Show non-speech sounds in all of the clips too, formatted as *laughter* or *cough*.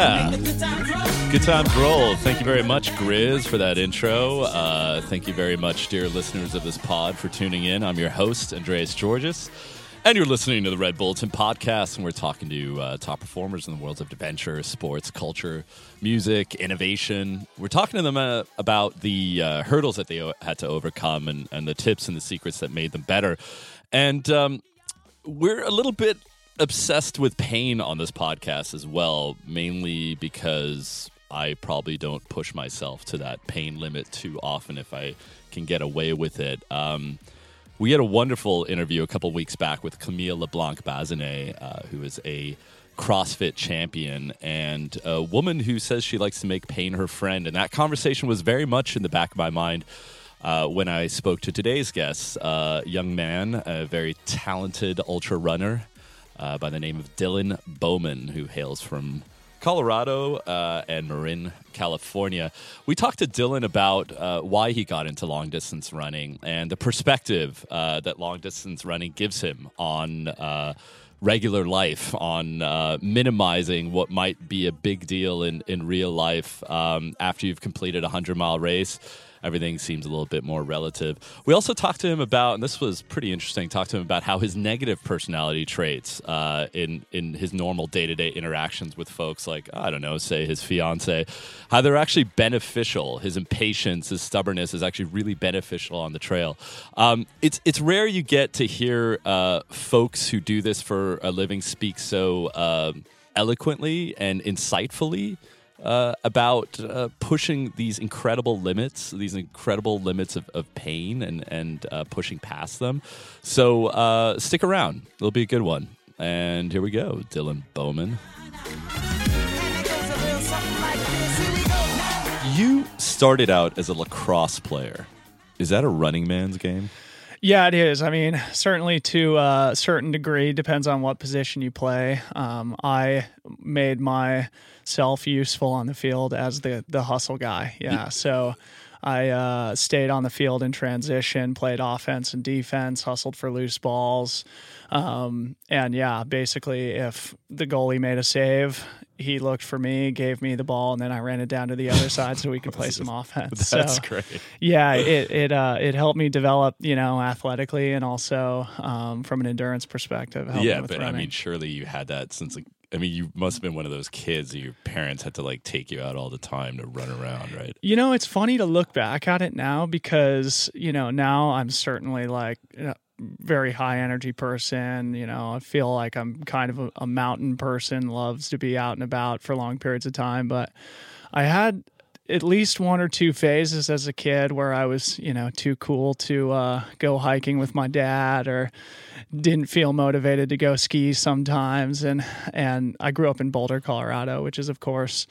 Yeah. Good times roll. Thank you very much, Grizz, for that intro. Uh, thank you very much, dear listeners of this pod, for tuning in. I'm your host, Andreas Tzortzis, and you're listening to the Red Bulletin podcast, and we're talking to uh, top performers in the worlds of adventure, sports, culture, music, innovation. We're talking to them uh, about the uh, hurdles that they had to overcome and, and the tips and the secrets that made them better. And um, we're a little bit obsessed with pain on this podcast as well, mainly because I probably don't push myself to that pain limit too often if I can get away with it. Um, we had a wonderful interview a couple weeks back with Camille LeBlanc Bazinet, uh, who is a CrossFit champion and a woman who says she likes to make pain her friend. And that conversation was very much in the back of my mind uh, when I spoke to today's guest, a young man, a very talented ultra runner uh, by the name of Dylan Bowman, who hails from Colorado uh, and Marin, California. We talked to Dylan about uh, why he got into long distance running and the perspective uh, that long distance running gives him on uh, regular life, on uh, minimizing what might be a big deal in, in real life um, after you've completed a 100 mile race everything seems a little bit more relative. We also talked to him about, and this was pretty interesting, talked to him about how his negative personality traits uh, in in his normal day to day interactions with folks, like I don't know, say his fiance, how they're actually beneficial. His impatience, his stubbornness is actually really beneficial on the trail. Um, it's it's rare you get to hear uh, folks who do this for a living speak so uh, eloquently and insightfully uh, about uh, pushing these incredible limits, these incredible limits of, of pain, and and uh, pushing past them. So uh, stick around; it'll be a good one. And here we go, Dylan Bowman. You started out as a lacrosse player. Is that a running man's game? Yeah, it is. I mean, certainly to a certain degree, depends on what position you play. Um, I made myself useful on the field as the the hustle guy. Yeah, so I uh, stayed on the field in transition, played offense and defense, hustled for loose balls, um, and yeah, basically, if the goalie made a save, he looked for me, gave me the ball, and then I ran it down to the other side so we could *laughs* play some offense. *laughs* That's so, great. yeah, it it uh, it helped me develop, you know, athletically and also um, from an endurance perspective. it helped me Yeah, but I mean, surely you had that since like. I mean, you must have been one of those kids that your parents had to like take you out all the time to run around, right? You know, it's funny to look back at it now because, you know, now I'm certainly like a very high energy person. You know, I feel like I'm kind of a, a mountain person, loves to be out and about for long periods of time. But I had at least one or two phases as a kid where I was, you know, too cool to uh, go hiking with my dad or didn't feel motivated to go ski sometimes and and I grew up in Boulder, Colorado, which is of course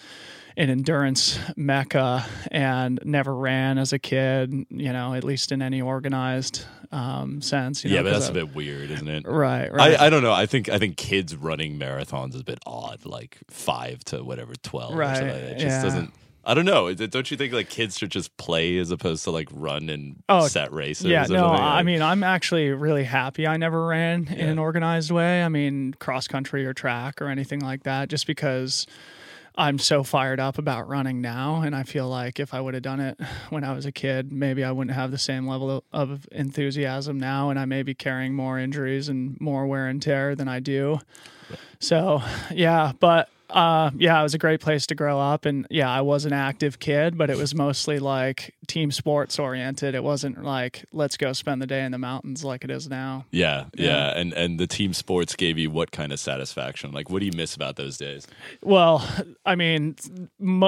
an endurance mecca and never ran as a kid, you know, at least in any organized um, sense. You know, yeah, but that's a I- bit weird, isn't it? right, right. I, I don't know. I think I think kids running marathons is a bit odd, like five to whatever twelve. Or something. Right, It just yeah. doesn't. I don't know. Don't you think like kids should just play as opposed to like run and Oh, set races? yeah, no, something? I mean, I'm actually really happy I never ran in an organized way. I mean, cross country or track or anything like that, just because I'm so fired up about running now. And I feel like if I would have done it when I was a kid, maybe I wouldn't have the same level of enthusiasm now. And I may be carrying more injuries and more wear and tear than I do. So, yeah, but uh, yeah, it was a great place to grow up. And yeah, I was an active kid, but it was mostly like team sports oriented. It wasn't like, let's go spend the day in the mountains like it is now. yeah, yeah, Yeah. And and the team sports gave you what kind of satisfaction? Like, what do you miss about those days? Well, I mean,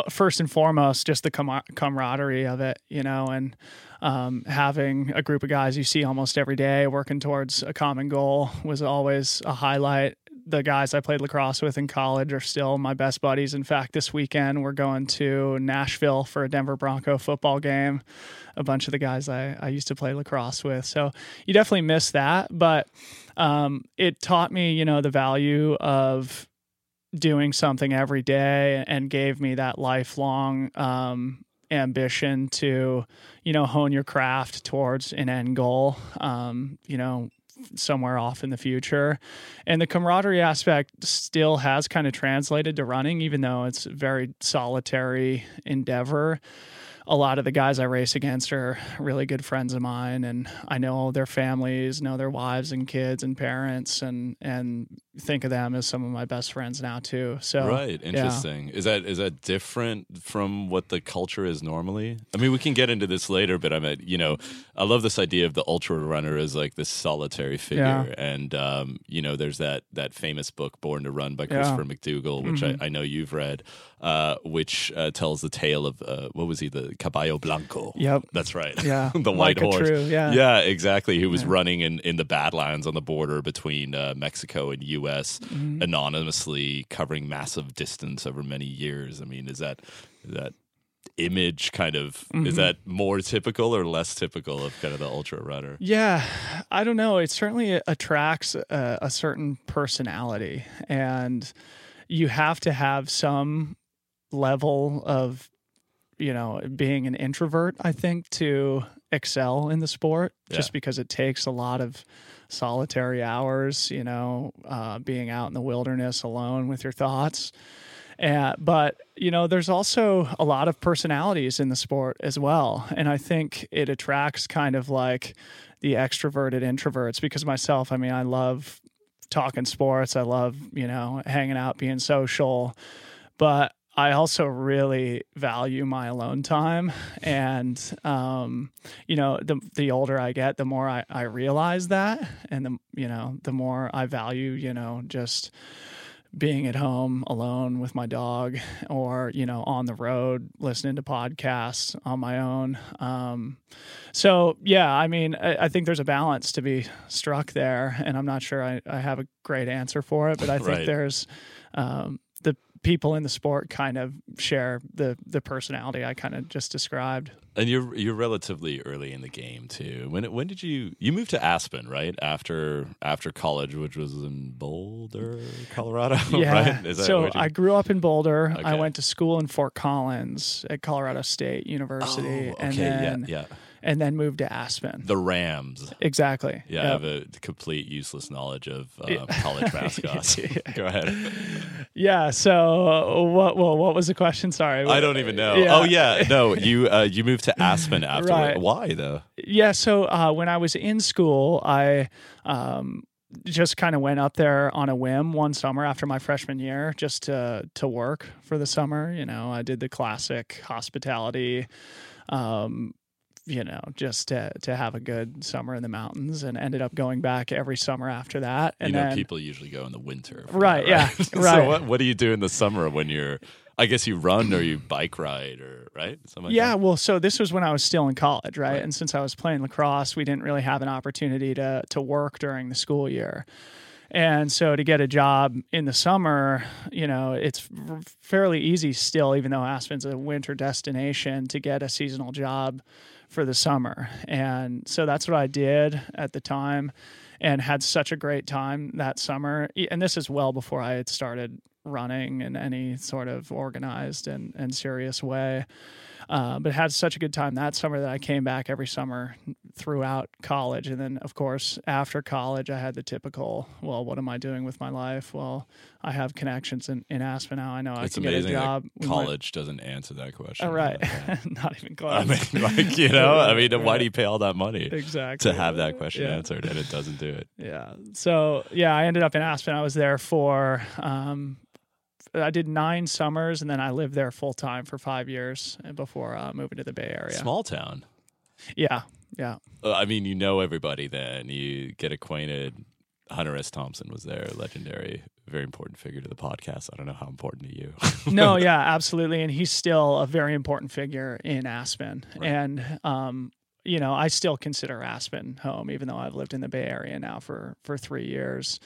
first and foremost, just the com- camaraderie of it, you know, and um, having a group of guys you see almost every day working towards a common goal was always a highlight. The guys I played lacrosse with in college are still my best buddies. In fact, this weekend we're going to Nashville for a Denver Bronco football game. A bunch of the guys I, I used to play lacrosse with. So you definitely miss that. But um, it taught me, you know, the value of doing something every day and gave me that lifelong um, ambition to, you know, hone your craft towards an end goal. Um, you know, somewhere off in the future. And the camaraderie aspect still has kind of translated to running, even though it's a very solitary endeavor a lot of the guys I race against are really good friends of mine, and I know their families, know their wives and kids and parents, and and think of them as some of my best friends now too. So right, interesting. Yeah. Is that is that different from what the culture is normally? I mean, we can get into this later, but I mean, you know, I love this idea of the ultra runner as like this solitary figure, yeah. and um, you know, there's that that famous book Born to Run by Christopher yeah. McDougall, which mm-hmm. I, I, know you've read, uh, which uh, tells the tale of uh, what was he the Caballo Blanco? Yep, that's right. Yeah, *laughs* the white Micah horse. True, yeah, yeah, exactly. Who was running in in the Badlands on the border between uh, Mexico and U.S. Mm-hmm. anonymously covering massive distance over many years. I mean, is that is that image kind of mm-hmm. is that more typical or less typical of kind of the ultra runner yeah i don't know it certainly attracts a, a certain personality and you have to have some level of you know being an introvert i think to excel in the sport just yeah. because it takes a lot of solitary hours, you know, uh, being out in the wilderness alone with your thoughts. Uh, but you know, there's also a lot of personalities in the sport as well, and I think it attracts kind of like the extroverted introverts. Because myself, I mean, I love talking sports. I love you know hanging out, being social, but I also really value my alone time. And, um, you know, the, the older I get, the more I, I realize that. And the, you know, the more I value, you know, just being at home alone with my dog or, you know, on the road, listening to podcasts on my own. Um, so yeah, I mean, I, I, think there's a balance to be struck there and I'm not sure I, I have a great answer for it, but I think right. there's, um, people in the sport kind of share the the personality I kind of just described. And you're you're relatively early in the game too. When when did you you moved to Aspen right after after college, which was in Boulder, Colorado? *laughs* Yeah. Right? so you... I grew up in Boulder. Okay. I went to school in Fort Collins at Colorado State University, oh, okay. and then yeah. yeah and then moved to Aspen. The Rams. Exactly. Yeah, yep. I have a complete useless knowledge of uh, college *laughs* mascots. *laughs* Go ahead. Yeah. So what? Well, what was the question? Sorry. I don't even know. Yeah. Oh yeah, no. You uh, you moved to Aspen after. Right. Why though? Yeah. So uh, when I was in school, I. Um, just kind of went up there on a whim one summer after my freshman year just to to work for the summer you know i did the classic hospitality um, you know, just to to have a good summer in the mountains, and ended up going back every summer after that. And you know, then, people usually go in the winter, right? That, right? Yeah, right. *laughs* so what what do you do in the summer when you're? I guess you run or you bike ride or right? Like yeah, that? well, so this was when I was still in college, right? right? And since I was playing lacrosse, we didn't really have an opportunity to to work during the school year. And so to get a job in the summer, you know, it's fairly easy still, even though Aspen's a winter destination, to get a seasonal job for the summer. And so that's what I did at the time and had such a great time that summer. And this is well before I had started running in any sort of organized and, and serious way. Uh, but had such a good time that summer that I came back every summer throughout college. And then, of course, after college, I had the typical, well, what am I doing with my life? Well, I have connections in, in Aspen now. I know it's I can get a job. college doesn't answer that question. Oh, right. *laughs* Not even close. I mean, like, you know, I mean, why do you pay all that money exactly to have that question yeah. answered and it doesn't do it? Yeah. So, yeah, I ended up in Aspen. I was there for um, I did nine summers, and then I lived there full time for five years before uh, moving to the Bay Area. Small town. Yeah, yeah. Uh, I mean, you know everybody then. You get acquainted. Hunter S. Thompson was there, legendary, very important figure to the podcast. I don't know how important to you. *laughs* no, yeah, absolutely, and he's still a very important figure in Aspen. Right. And um, you know, I still consider Aspen home, even though I've lived in the Bay Area now for for three years.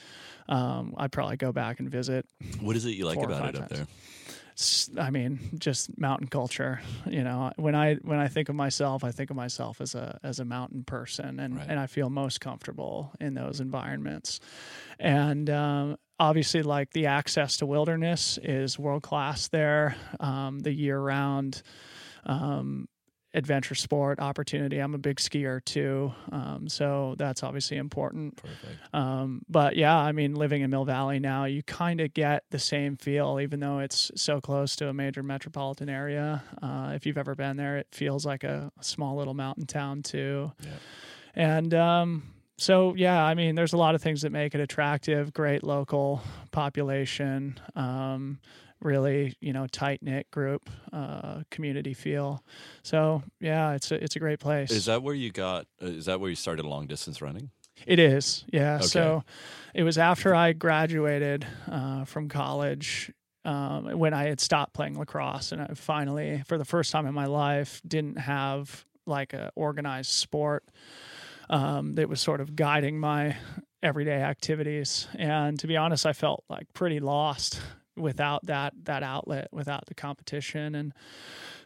Um, I'd probably go back and visit. What is it you like about it up there? I mean, just mountain culture. You know, when I when I think of myself, I think of myself as a as a mountain person, and right. and I feel most comfortable in those environments. And um, obviously, like the access to wilderness is world class there. Um, the year round. Um, adventure sport opportunity. I'm a big skier too, um, so that's obviously important. Um, but yeah, I mean, living in Mill Valley now, you kind of get the same feel, even though it's so close to a major metropolitan area. Uh, if you've ever been there, it feels like a, a small little mountain town too. Yeah. And um, so, yeah, I mean, there's a lot of things that make it attractive. Great local population. Um, really you know tight knit group uh, community feel. So yeah, it's a it's a great place. Is that where you got? Uh, is that where you started long distance running? It is, yeah. Okay. So it was after I graduated uh, from college. Um, when I had stopped playing lacrosse, and I finally, for the first time in my life, didn't have like a organized sport um, that was sort of guiding my everyday activities. And to be honest, I felt like pretty lost without that that outlet, without the competition. And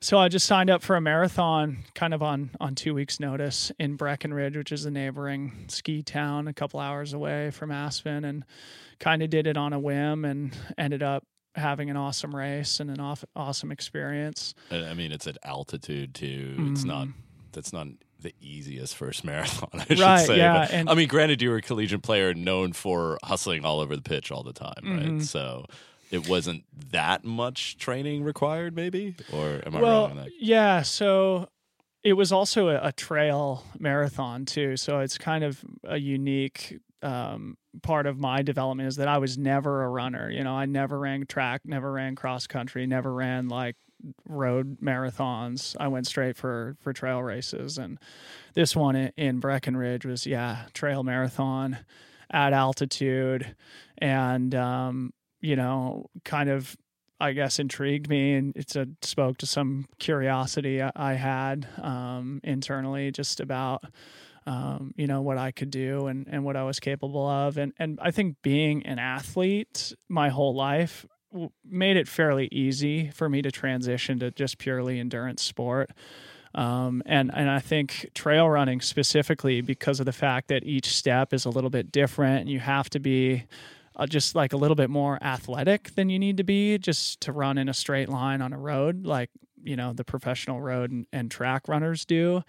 so I just signed up for a marathon kind of on on two weeks notice in Breckenridge, which is a neighboring ski town a couple hours away from Aspen and kind of did it on a whim and ended up having an awesome race and an off, awesome experience. I mean, it's at altitude too. It's not. That's not the easiest first *laughs* marathon. I should Right, say. yeah, But, and- I mean, granted, you were a collegiate player known for hustling all over the pitch all the time, right? Mhm. So. It wasn't that much training required, maybe, or am I well, wrong on that? yeah. So it was also a, a trail marathon too. So it's kind of a unique um, part of my development is that I was never a runner. You know, I never ran track, never ran cross country, never ran like road marathons. I went straight for for trail races, and this one in, in Breckenridge was yeah trail marathon at altitude, and um, you know kind of I guess intrigued me and it spoke to some curiosity I, I had um, internally just about um, you know what I could do and, and what I was capable of and and I think being an athlete my whole life made it fairly easy for me to transition to just purely endurance sport. Um, and and I think trail running specifically because of the fact that each step is a little bit different, and you have to be uh, just like a little bit more athletic than you need to be just to run in a straight line on a road, like you know the professional road and, and track runners do.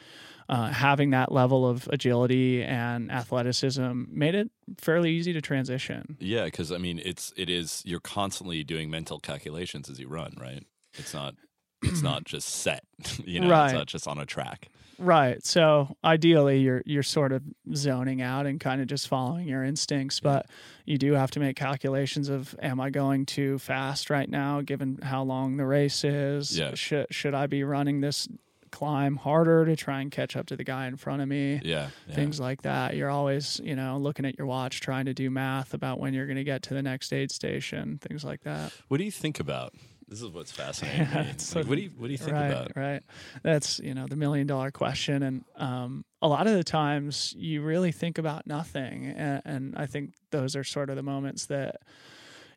Uh, having that level of agility and athleticism made it fairly easy to transition. Yeah, because I mean, it's it is you're constantly doing mental calculations as you run, right? It's not it's *clears throat* not just set, *laughs* you know. Right. It's not just on a track. Right. So ideally you're you're sort of zoning out and kind of just following your instincts, but you do have to make calculations of am I going too fast right now given how long the race is? Yeah. Should should I be running this climb harder to try and catch up to the guy in front of me? Yeah, yeah. Things like that. You're always, you know, looking at your watch trying to do math about when you're going to get to the next aid station, things like that. What do you think about? This is what's fascinating. *laughs* Like, a- what do you what do you think right, about? Right. That's, you know, the million dollar question. And um, a lot of the times you really think about nothing. And, and I think those are sort of the moments that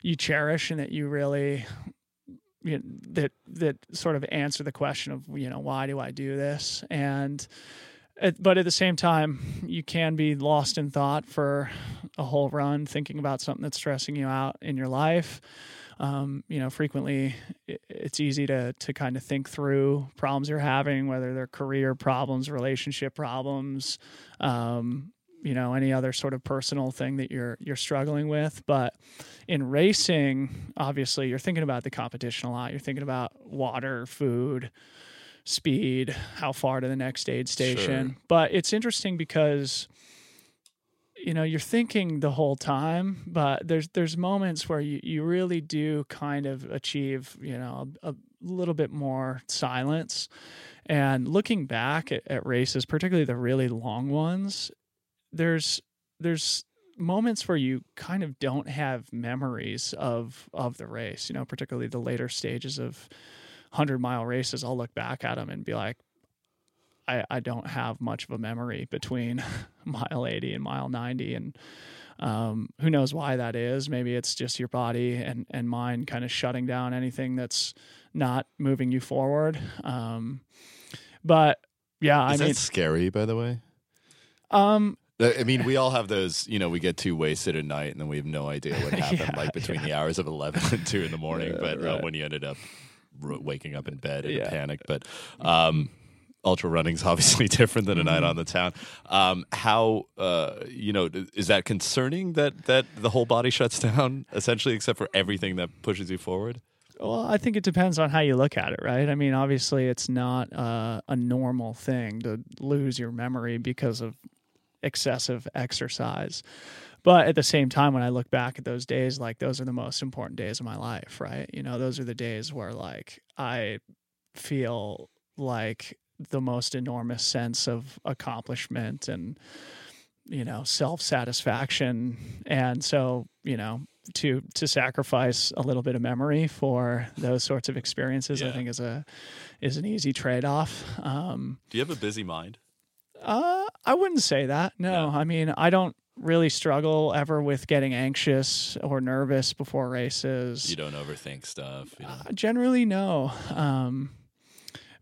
you cherish and that you really, you know, that, that sort of answer the question of, you know, why do I do this? And, at, but at the same time, you can be lost in thought for a whole run, thinking about something that's stressing you out in your life um, you know, frequently it's easy to to kind of think through problems you're having, whether they're career problems, relationship problems, um, you know, any other sort of personal thing that you're you're struggling with. But in racing, obviously, you're thinking about the competition a lot. You're thinking about water, food, speed, how far to the next aid station. Sure. But it's interesting because you know you're thinking the whole time but there's there's moments where you, you really do kind of achieve you know a, a little bit more silence. And looking back at, at races particularly the really long ones there's there's moments where you kind of don't have memories of of the race you know particularly the later stages of 100 mile races. I'll look back at them and be like I, I don't have much of a memory between *laughs* mile 80 and mile 90 and um, who knows why that is maybe it's just your body and, and mind kind of shutting down anything that's not moving you forward um, but yeah Is i mean that scary, by the way? um, I mean, we all have those. You know, we get too wasted at night, and then we have no idea what *laughs* happened, Yeah, like between the hours of eleven and two in the morning. Yeah, but uh, when you ended up waking up in bed in a panic, but um, ultra running is *laughs* obviously different than a night Mhm. on the town. Um, how uh, you know is that concerning that that the whole body shuts *laughs* down essentially, except for everything that pushes you forward? Well, I think it depends on how you look at it, right? I mean, obviously, it's not uh, a normal thing to lose your memory because of excessive exercise. But at the same time, when I look back at those days, like those are the most important days of my life, right? You know, those are the days where like I feel like the most enormous sense of accomplishment and you know self satisfaction and so you know to to sacrifice a little bit of memory for those sorts of experiences i think is a is an easy trade-off um Do you have a busy mind? uh i wouldn't say that no Yeah. i mean i don't really struggle ever with getting anxious or nervous before races You don't overthink stuff. You know? uh, generally no um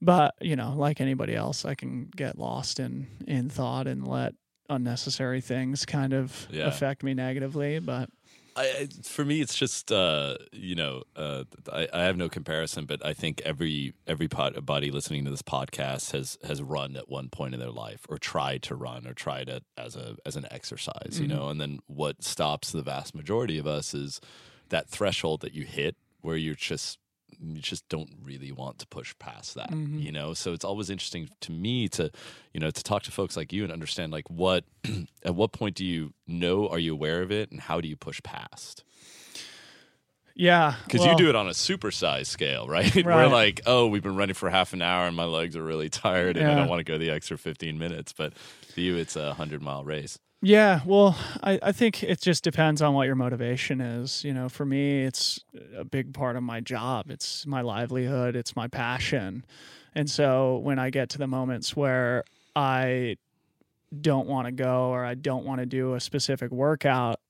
but you know like anybody else i can get lost in in thought and let unnecessary things kind of Yeah. affect me negatively but I, for me, it's just uh, you know uh, I, I have no comparison, but I think every every pod, body listening to this podcast has has run at one point in their life, or tried to run, or tried it as a as an exercise, you Mhm. know. And then what stops the vast majority of us is that threshold that you hit where you're just you just don't really want to push past that Mhm. you know? So it's always interesting to me to you know to talk to folks like you and understand like what *clears throat* at what point do you know are you aware of it and how do you push past? Yeah because well, you do it on a supersized scale *laughs* right? we're like oh we've been running for half an hour and my legs are really tired and i don't want to go the extra 15 minutes but for you it's a 100 mile race Yeah, well, I, I think it just depends on what your motivation is. You know, for me, it's a big part of my job. It's my livelihood. It's my passion. And so when I get to the moments where I don't want to go or I don't want to do a specific workout,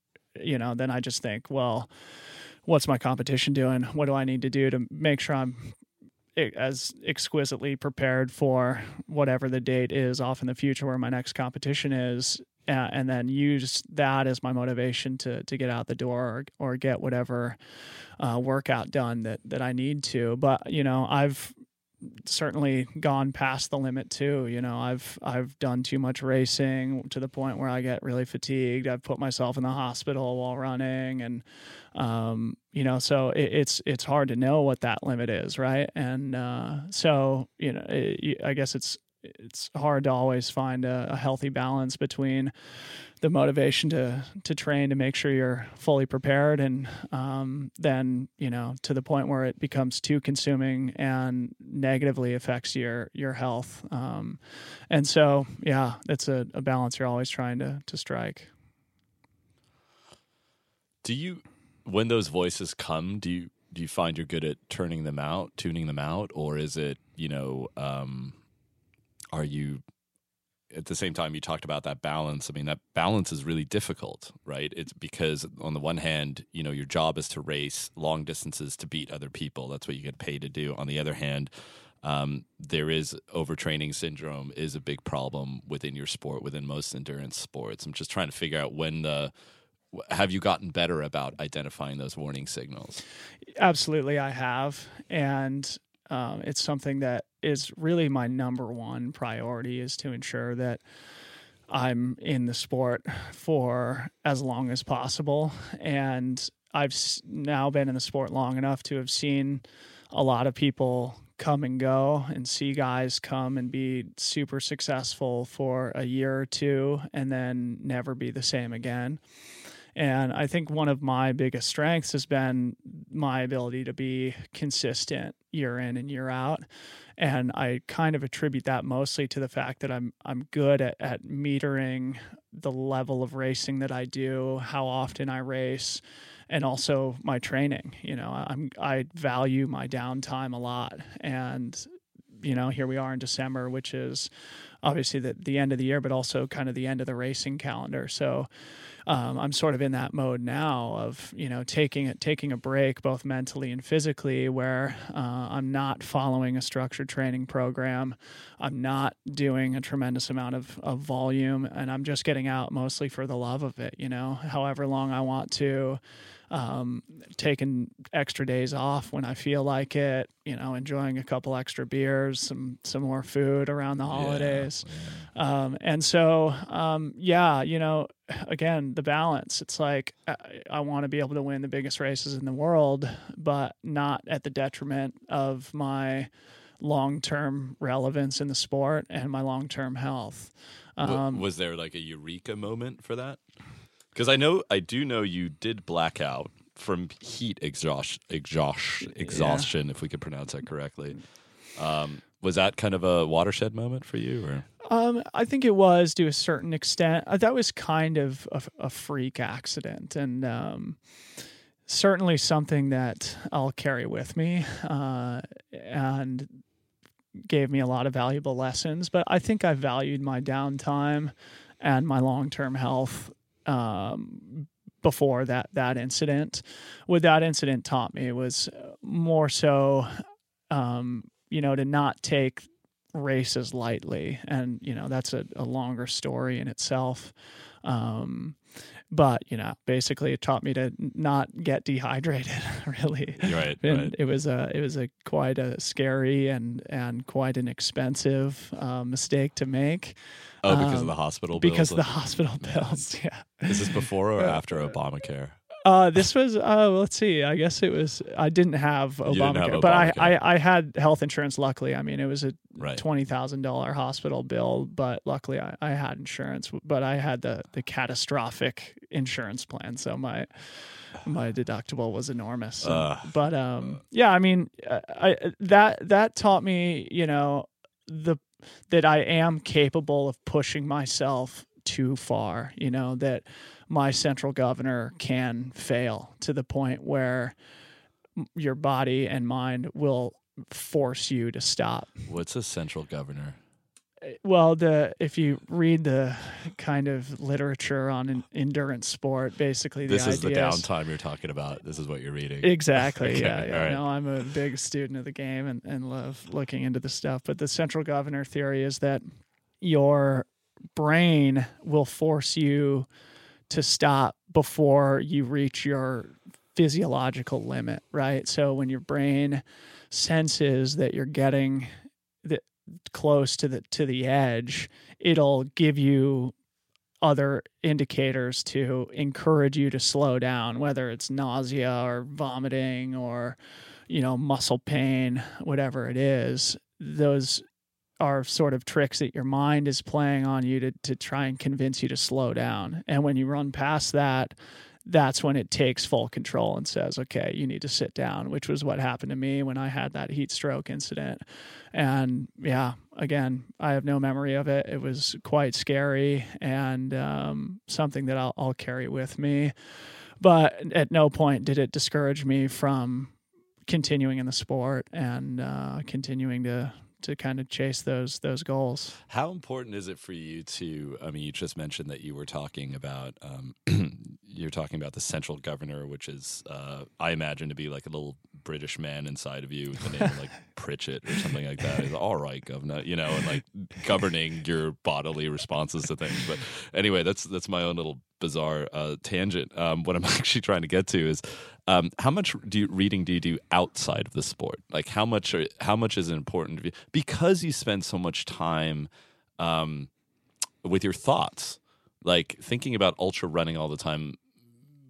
you know, then I just think, well, what's my competition doing? What do I need to do to make sure I'm as exquisitely prepared for whatever the date is off in the future where my next competition is uh, and then use that as my motivation to to get out the door or, or get whatever uh, workout done that that I need to. But you know I've certainly gone past the limit too you know I've I've done too much racing to the point where I get really fatigued. I've put myself in the hospital while running and um, you know so it, it's it's hard to know what that limit is right? And uh, so you know it, i guess it's it's hard to always find a, a healthy balance between the motivation to to train to make sure you're fully prepared and um, then you know to the point where it becomes too consuming and negatively affects your your health. Um, and so yeah it's a, a balance you're always trying to to strike. Do you when those voices come do you do you find you're good at turning them out tuning them out? Or is it you know um are you at the same time you talked about that balance i mean that balance is really difficult right? It's because on the one hand you know your job is to race long distances to beat other people. That's what you get paid to do. On the other hand um, there is overtraining syndrome is a big problem within your sport within most endurance sports. I'm just trying to figure out when the have you gotten better about identifying those warning signals? Absolutely, I have, and um, it's something that is really my number one priority is to ensure that I'm in the sport for as long as possible, and I've now been in the sport long enough to have seen a lot of people come and go and see guys come and be super successful for a year or two and then never be the same again. And I think one of my biggest strengths has been my ability to be consistent year in and year out. And I kind of attribute that mostly to the fact that I'm I'm good at, at metering the level of racing that I do, how often I race, and also my training. You know, I'm I value my downtime a lot. And, you know, here we are in December, which is obviously the, the end of the year, but also kind of the end of the racing calendar. So um, I'm sort of in that mode now of you know taking it taking a break both mentally and physically where uh, I'm not following a structured training program. I'm not doing a tremendous amount of, of volume and I'm just getting out mostly for the love of it you know however long I want to um, taking extra days off when I feel like it, you know, enjoying a couple extra beers, some some more food around the holidays. Yeah. Um, and so, um, yeah, you know, again, the balance. It's like I, I want to be able to win the biggest races in the world, but not at the detriment of my long term relevance in the sport and my long term health. Um, was there like a eureka moment for that? Because I know I do know you did black out from heat exhaust, exhaust exhaustion, if we could pronounce that correctly. Um, was that kind of a watershed moment for you, or Um, I think it was to a certain extent. Uh, That was kind of a, a freak accident, and um, certainly something that I'll carry with me, uh, and gave me a lot of valuable lessons. But I think I valued my downtime and my long term health um, before that that incident. What that incident taught me was more so, um, you know, to not take races lightly and you know that's a, a longer story in itself um but you know basically it taught me to not get dehydrated *laughs* really right, and right? it was a it was a quite a scary and and quite an expensive uh, mistake to make Oh, because of um, the hospital bills. because of the hospital *laughs* bills yeah Is this before or after Obamacare? Uh, this was uh, let's see. I guess it was. I didn't have didn't Obamacare, but I, I I had health insurance. Luckily, I mean it was a Right. twenty thousand dollar hospital bill, but luckily I, I had insurance. But I had the the catastrophic insurance plan, so my my *sighs* deductible was enormous. Ugh. but um, yeah, I mean, uh, I that that taught me, you know, the that I am capable of pushing myself too far. You know that my central governor can fail to the point where your body and mind will force you to stop. What's a central governor? Well, the if you read the kind of literature on an endurance sport, basically the This is the downtime you're talking about. This is what you're reading. Exactly. *laughs* Okay, yeah. yeah. right. No, I'm a big student of the game and, and love looking into the stuff. But the central governor theory is that your brain will force you to stop before you reach your physiological limit, right? So when your brain senses that you're getting the, close to the to the edge, it'll give you other indicators to encourage you to slow down, whether it's nausea or vomiting or, you know, muscle pain, whatever it is. Those are sort of tricks that your mind is playing on you to, to try and convince you to slow down. And when you run past that, that's when it takes full control and says, okay, you need to sit down, which was what happened to me when I had that heat stroke incident. And yeah, again, I have no memory of it. It was quite scary and um, something that I'll, I'll carry with me. But at no point did it discourage me from continuing in the sport and uh, continuing to to kind of chase those those goals. How important is it for you to? I mean, you just mentioned that you were talking about um, *clears throat* you're talking about the central governor, which is uh, I imagine to be like a little British man inside of you with the name of like *laughs* Pritchett or something like that. He's all right, governor, you know, and like governing your bodily responses to things. But anyway, that's that's my own little bizarre uh, tangent. Um, what I'm *laughs* actually trying to get to is um, how much do you, reading do you do outside of the sport? Like how much are, how much is it important to you because you spend so much time um, with your thoughts. Like thinking about ultra running all the time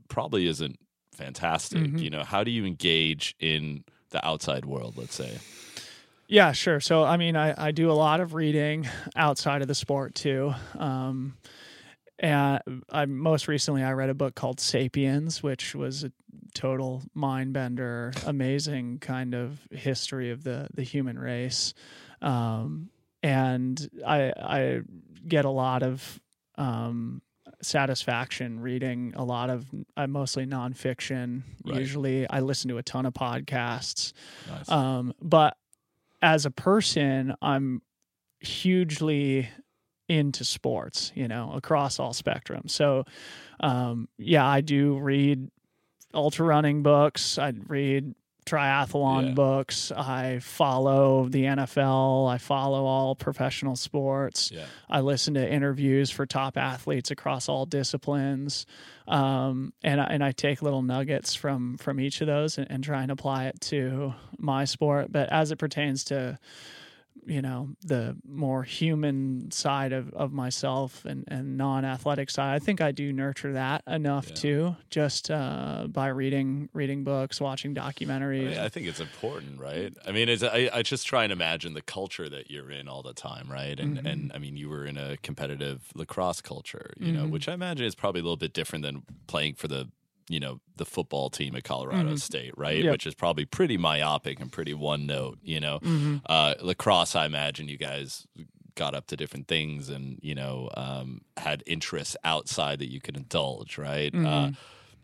probably isn't fantastic. Mhm. You know, how do you engage in the outside world? Let's say. Yeah, sure. So, I mean, I, I do a lot of reading outside of the sport too. Um, and I most recently I read a book called *Sapiens*, which was a total mind bender, amazing kind of history of the the human race. Um, and I I get a lot of um, satisfaction reading a lot of uh, mostly nonfiction. Right. Usually, I listen to a ton of podcasts. Nice. Um, but as a person, I'm hugely into sports, you know, across all spectrums. So, um, yeah, I do read ultra running books. I read triathlon Yeah. books. I follow the NFL. I follow all professional sports. Yeah. I listen to interviews for top athletes across all disciplines, um, and I, and I take little nuggets from from each of those and, and try and apply it to my sport. But as it pertains to you know the more human side of, of myself and, and non-athletic side i think i do nurture that enough Yeah. too just uh, by reading reading books watching I, documentaries mean, I think it's important, right? I mean, it's, I, I just try and imagine the culture that you're in all the time, right? And Mhm. and I mean, you were in a competitive lacrosse culture, you know, Mhm. which I imagine is probably a little bit different than playing for the you know the football team at Colorado Mhm. State, right? Yep. Which is probably pretty myopic and pretty one note, you know. Mhm. Uh, lacrosse, I imagine you guys got up to different things and you know um, had interests outside that you could indulge, right? Uh, Mhm.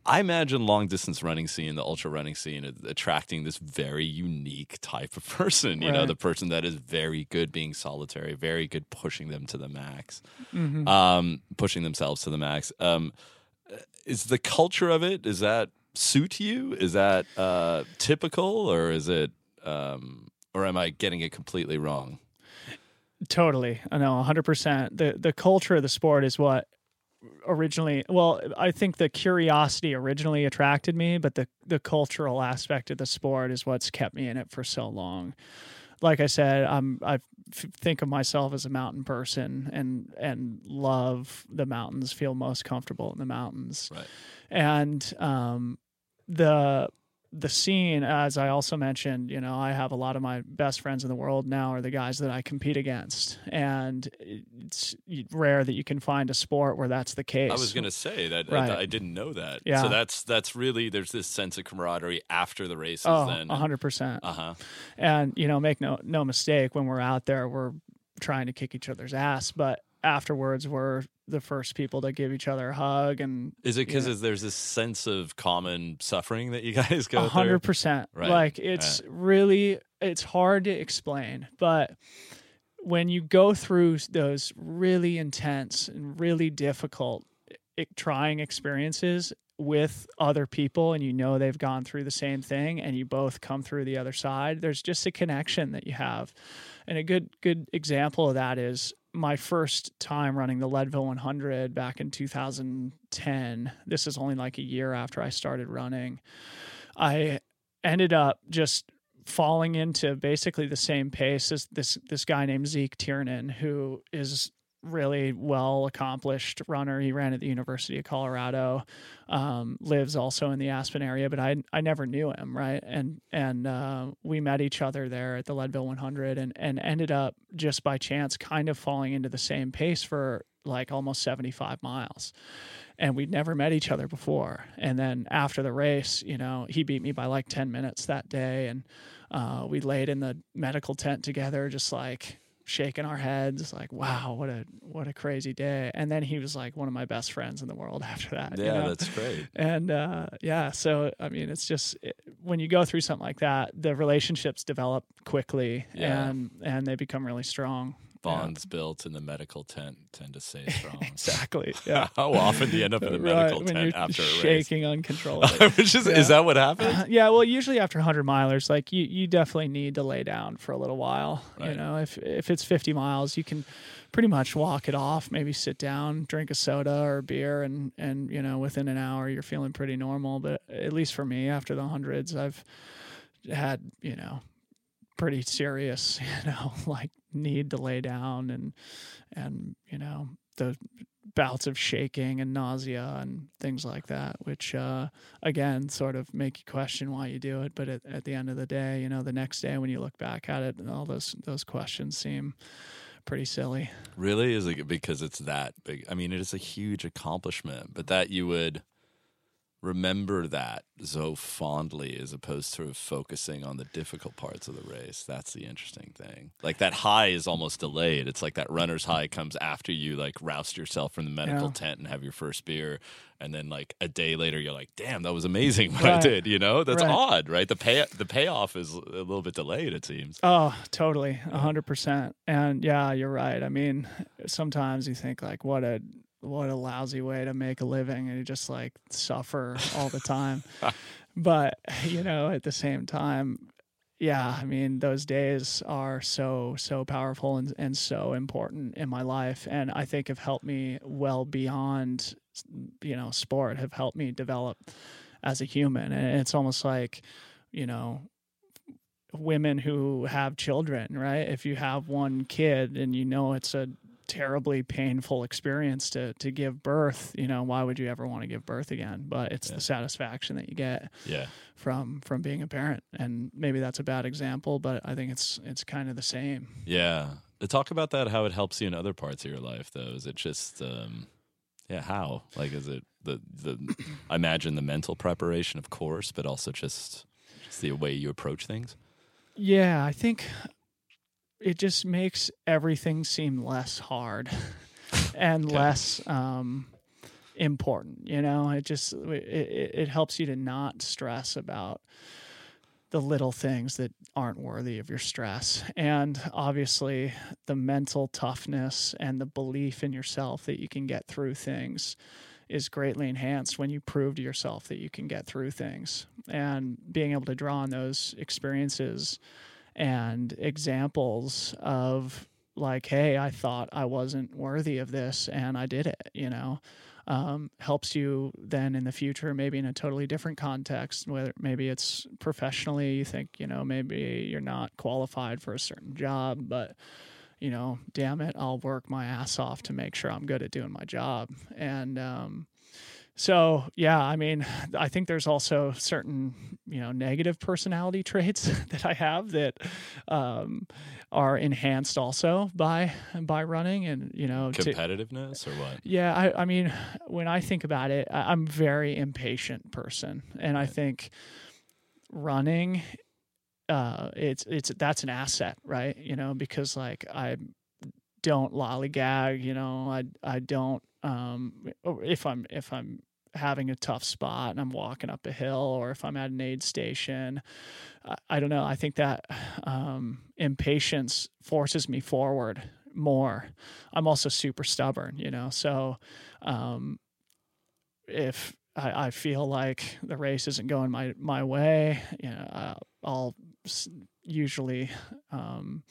I imagine long distance running scene, the ultra running scene, attracting this very unique type of *laughs* person. You know, the person that is very good being solitary, very good pushing them to the max, Mhm. um, pushing themselves to the max. Um, is the culture of it? Does that suit you? Is that uh, typical, or is it, um, or am I getting it completely wrong? Totally. I know 100%. The the culture of the sport is what originally well, I think the curiosity originally attracted me, but the the cultural aspect of the sport is what's kept me in it for so long. Like I said, I'm I f- think of myself as a mountain person and and love the mountains, feel most comfortable in the mountains. Right. And um the the scene, as I also mentioned, you know, I have a lot of my best friends in the world now are the guys that I compete against, and it's rare that you can find a sport where that's the case. I was going to say that Right. I, I didn't know that. Yeah. So that's that's really there's this sense of camaraderie after the races. oh, then hundred percent. uh huh. And you know, make no no mistake, when we're out there, we're trying to kick each other's ass, but afterwards, we're the first people to give each other a hug and Is it because Yeah. there's this sense of common suffering that you *laughs* guys go hundred percent. Right. Like it's really it's hard to explain, but when you go through those really intense and really difficult trying experiences with other people and you know they've gone through the same thing and you both come through the other side there's just a connection that you have and a good good example of that is my first time running the Leadville 100 back in 2010 this is only like a year after I started running. I ended up just falling into basically the same pace as this this guy named Zeke Tiernan, who is really well accomplished runner. He ran at the University of Colorado, um, lives also in the Aspen area, but I I never knew him, right? And and uh, we met each other there at the Leadville 100, and and ended up just by chance kind of falling into the same pace for like almost 75 miles and we'd never met each other before. And then after the race, you know, he beat me by like 10 minutes that day. And uh, we laid in the medical tent together, just like shaking our heads, like, wow, what a, what a crazy day. And then he was like one of my best friends in the world *laughs* after that. you Yeah, know? that's great. and uh, yeah, so I mean, it's just it, when you go through something like that, the relationships develop quickly Yeah. and and they become really strong. Yeah. Bonds built in the medical tent tend to stay *laughs* strong. Exactly. *laughs* Yeah. How often do you end up in the medical when tent after a race? shaking *laughs* uncontrollably. Which is, Yeah. is that what happens? Uh, yeah, well, usually after 100 milers, like you, you definitely need to lay down for a little while. You know, if if it's 50 miles, you can pretty much walk it off. Maybe sit down, drink a soda or a beer, and and you know, within an hour, you're feeling pretty normal. But at least for me, after the hundreds, I've had you know pretty serious, *laughs* you know, like need to lay down and and you know the bouts of shaking and nausea and things like that, which uh, again sort of make you question why you do it. But at, at the end of the day, you know, the next day when you look back at it, all those those questions seem pretty silly. Really? Is it because it's that big? I mean, it is a huge accomplishment, but that you would remember that so fondly as opposed to focusing on the difficult parts of the race. That's the interesting thing. Like that high is almost delayed. It's like that runner's high comes after you like roust yourself from the medical Yeah. tent and have your first beer. And then like a day later you're like, damn, that was amazing what I did. You know? That's Right. odd, right? The pay the payoff is a little bit delayed, it seems. Oh, totally, a hundred percent. And yeah, you're right. I mean, sometimes you think like, what a what a lousy way to make a living, and you just like suffer all the time. *laughs* but you know, at the same time, yeah, I mean, those days are so so powerful and and so important in my life, and I think have helped me well beyond, you know, sport. Have helped me develop as a human, and it's almost like, you know, women who have children, right? If you have one kid and you know it's a terribly painful experience to to give birth, you know, why would you ever want to give birth again? But it's Yeah. the satisfaction that you get Yeah. from from being a parent. And maybe that's a bad example, but I think it's it's kind of the same. Yeah. Uh, Talk about that, how it helps you in other parts of your life, though. Is it just, um, yeah, how? Like, is it the, the, I imagine the mental preparation, of course, but also just, just the way you approach things? Yeah, I think it just makes everything seem less hard *laughs* and Okay. less um, important. You know, it just it, it, it helps you to not stress about the little things that aren't worthy of your stress. And obviously, the mental toughness and the belief in yourself that you can get through things is greatly enhanced when you prove to yourself that you can get through things. And being able to draw on those experiences and examples of like, hey, I thought I wasn't worthy of this and I did it, you know, um, helps you then in the future, maybe in a totally different context, whether maybe it's professionally, you think, you know, maybe you're not qualified for a certain job, but you know, damn it, I'll work my ass off to make sure I'm good at doing my job. And um, so, yeah, I mean, I think there's also certain, you know, negative personality *laughs* traits that I have that um, are enhanced also by by running, and you know, to, Competitiveness or what? yeah, I, I mean, when I think about it, I, I'm a very impatient person, and I think running, uh, it's it's that's an asset, right? You know, because like I don't lollygag, you know, I I don't um if I'm if I'm having a tough spot and I'm walking up a hill or if I'm at an aid station, I, I don't know. I think that um, impatience forces me forward more. I'm also super stubborn, you know. So um, if I, I feel like the race isn't going my my way, you know, uh, I'll usually um,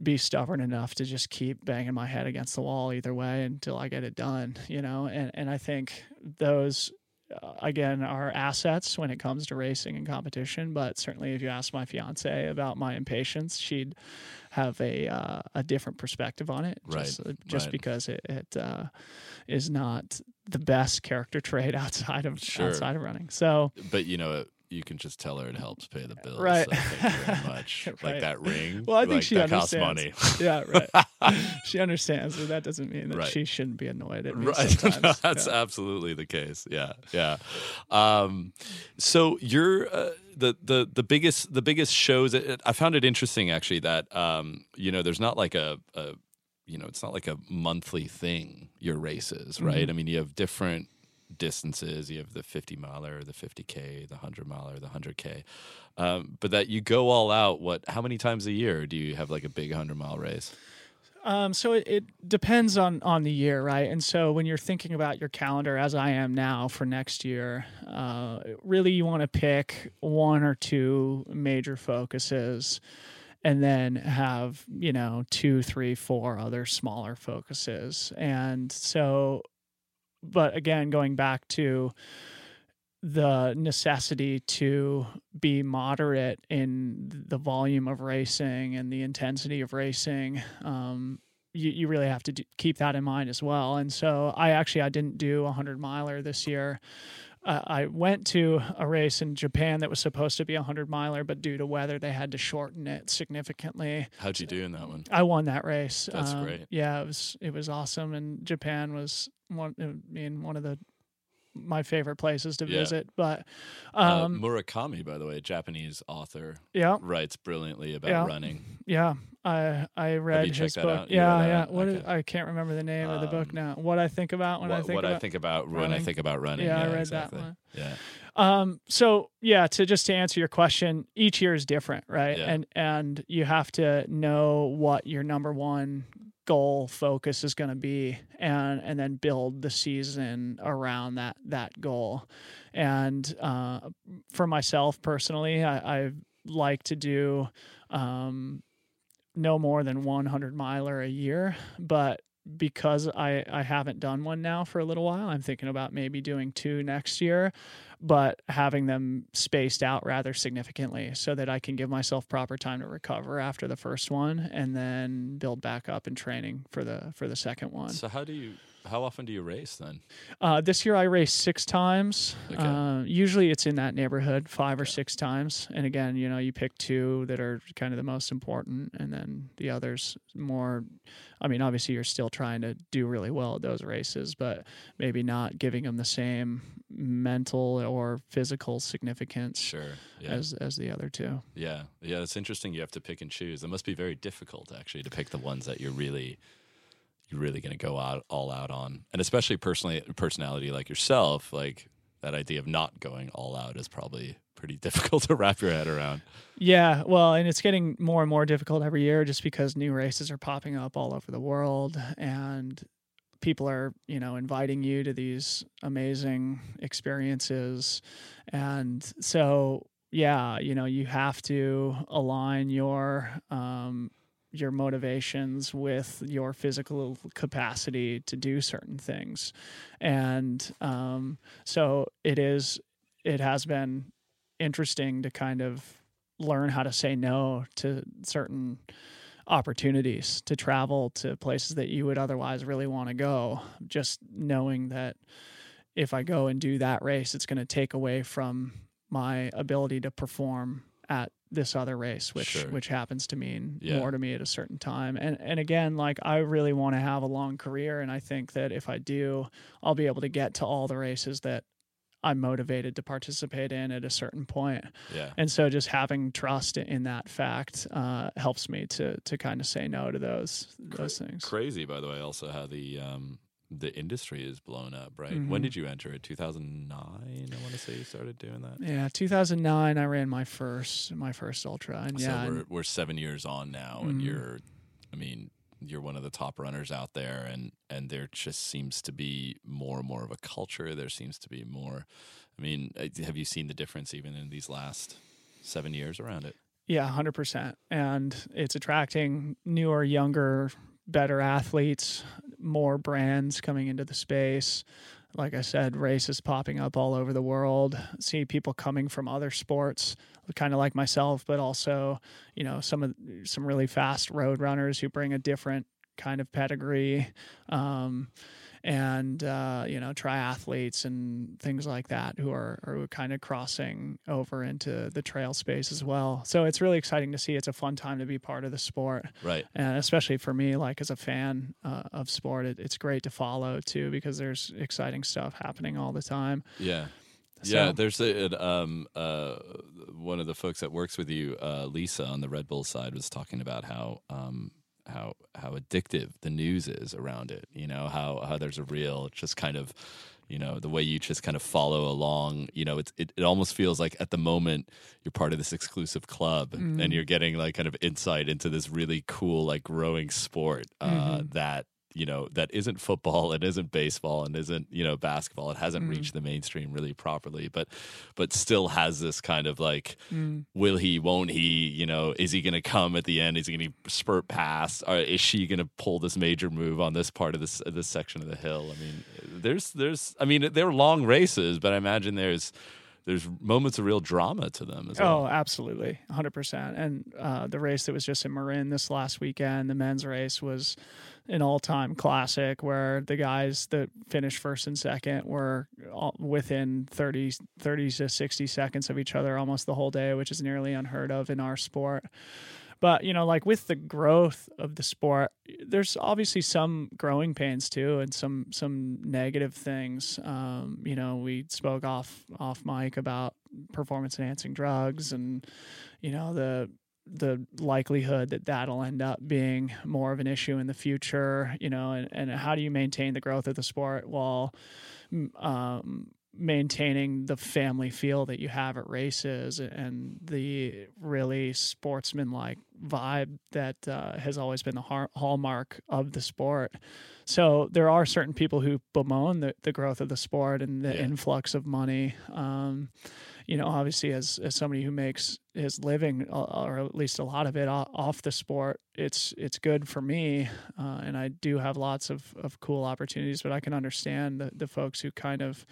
be stubborn enough to just keep banging my head against the wall either way until I get it done, you know. And and I think those uh, again are assets when it comes to racing and competition. But certainly, if you ask my fiance about my impatience, she'd have a uh, a different perspective on it. Just, Right, uh, just right. because it, it uh, is not the best character trait *laughs* outside of Sure. outside of running. So But, you know, you can just tell her it helps pay the bills. Right. So thank you very *laughs* much. Right. Like that ring. Well, I think like, she that costs understands. money. yeah, right. *laughs* she understands, but that doesn't mean that Right. she shouldn't be annoyed at me Right. *laughs* sometimes. That's Yeah. absolutely the case. Yeah. Yeah. Um, so you're uh, the, the, the biggest, the biggest shows I found it interesting actually that, um, you know, there's not like a, a, you know, it's not like a monthly thing, your races, right? Mhm. I mean, you have different distances. You have the 50 miler, the 50K, the 100 miler, the 100K. Um, but that you go all out, what, how many times a year do you have like a big 100 mile race? Um, so it, it depends on on the year, right? And so when you're thinking about your calendar, as I am now for next year, uh, really you want to pick one or two major focuses, and then have you know two, three, four other smaller focuses. And so, but again, going back to the necessity to be moderate in the volume of racing and the intensity of racing um, you, you really have to do, keep that in mind as well. And so i actually i didn't do a 100 miler this year uh, i went to a race in japan that was supposed to be a 100 miler but due to weather they had to shorten it significantly How'd you do in that one? I won that race. That's Um, great. Yeah, it was it was awesome, and Japan was one. I mean, one of the my favorite places to Yeah. visit. But uh, um, Murakami, by the way, a Japanese author, yeah, writes brilliantly about Yeah. running. yeah. I I read his book. Yeah, yeah. What is- Okay. I can't remember the name of the book Um, now. What I think about when what I think what about. I think about when I running. think about running. Yeah, Yeah, I read exactly. that one. Yeah, Um, so yeah, to just to answer your question, each year is different, right? Yeah. And and you have to know what your number one goal focus is going to be and and then build the season around that that goal and uh, for myself personally I, I like to do um, no more than 100 miler a year but because I, I haven't done one now for a little while i'm thinking about maybe doing two next year but having them spaced out rather significantly so that I can give myself proper time to recover after the first one and then build back up in training for the for the second one. So how do you how often do you race then? Uh, this year I raced six times. Okay. Uh, usually it's in that neighborhood, five or six times. And again, you know, you pick two that are kind of the most important, and then the others more. I mean, obviously you're still trying to do really well at those races, but maybe not giving them the same mental or physical significance Sure. Yeah. as as the other two. yeah. Yeah. It's interesting. You have to pick and choose. It must be very difficult actually to pick the ones that you're really you're really going to go out all out on, and especially personally personality like yourself, like that idea of not going all out is probably pretty *laughs* difficult to wrap your head around. Yeah, well, and it's getting more and more difficult every year just because new races are popping up all over the world and people are, you know, inviting you to these amazing experiences. And so, yeah, you know, you have to align your um your motivations with your physical capacity to do certain things. And um so it is it has been interesting to kind of learn how to say no to certain opportunities to travel to places that you would otherwise really want to go just knowing that if I go and do that race it's going to take away from my ability to perform at this other race which Sure. which happens to mean Yeah. more to me at a certain time and and again like I really want to have a long career and I think that if I do I'll be able to get to all the races that I'm motivated to participate in at a certain point. Yeah. And so just having trust in that fact uh, helps me to to kind of say no to those those things. Crazy, by the way, also how the um, the industry is blown up. Right? Mhm. When did you enter it? Two thousand nine. I want to say you started doing that. Yeah, 2009 I ran my first my first ultra and yeah, so we're we're seven years on now, and Mhm. you're, I mean, you're one of the top runners out there, and and there just seems to be more and more of a culture. There seems to be more. I mean, have you seen the difference even in these last seven years around it? Yeah, hundred percent, and it's attracting newer, younger, better athletes, more brands coming into the space. Like I said, races popping up all over the world. See people coming from other sports, kind of like myself, but also, you know, some of some really fast road runners who bring a different kind of pedigree. Um, and uh, you know triathletes and things like that who are, are kind of crossing over into the trail space as well. So it's really exciting to see. It's a fun time to be part of the sport, Right. and especially for me, like as a fan uh, of sport, it, it's great to follow too because there's exciting stuff happening all the time. Yeah. So- Yeah, there's a, um uh one of the folks that works with you, uh, Lisa on the Red Bull side, was talking about how um how how addictive the news is around it. You know how how there's a real just kind of you know the way you just kind of follow along. You know it's it, it almost feels like at the moment you're part of this exclusive club and you're getting like kind of insight into this really cool like growing sport uh, that you know that isn't football and isn't baseball and isn't you know basketball. It hasn't reached the mainstream really properly but but still has this kind of like will he won't he you know is he going to come at the end? Is he going to spurt past or is she going to pull this major move on this part of this this section of the hill? I mean there's there's i mean they're long races but i imagine there's there's moments of real drama to them as well. Oh, absolutely, hundred percent. And uh, the race that was just in Marin this last weekend, the men's race was an all-time classic, where the guys that finished first and second were within 30, 30 to sixty seconds of each other almost the whole day, which is nearly unheard of in our sport. But you know, like with the growth of the sport, there's obviously some growing pains too, and some some negative things. Um, you know, we spoke off off mic about performance enhancing drugs, and you know the the likelihood that that'll end up being more of an issue in the future. You know, and, and how do you maintain the growth of the sport while um, maintaining the family feel that you have at races and the really sportsmanlike vibe that uh, has always been the har- hallmark of the sport. So there are certain people who bemoan the, the growth of the sport and the Yeah. influx of money. Um, you know, obviously, as as somebody who makes his living, uh, or at least a lot of it, off the sport, it's it's good for me, uh, and I do have lots of, of cool opportunities. But I can understand the, the folks who kind of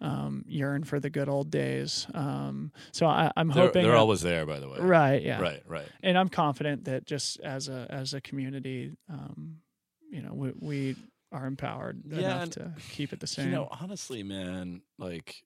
um, yearn for the good old days. Um, so I, I'm They're, hoping, they're that- always there, by the way. right, yeah, Right, right. and I'm confident that just as a as a community, um, you know, we, we are empowered Yeah, enough and, to keep it the same. You know, honestly, man, like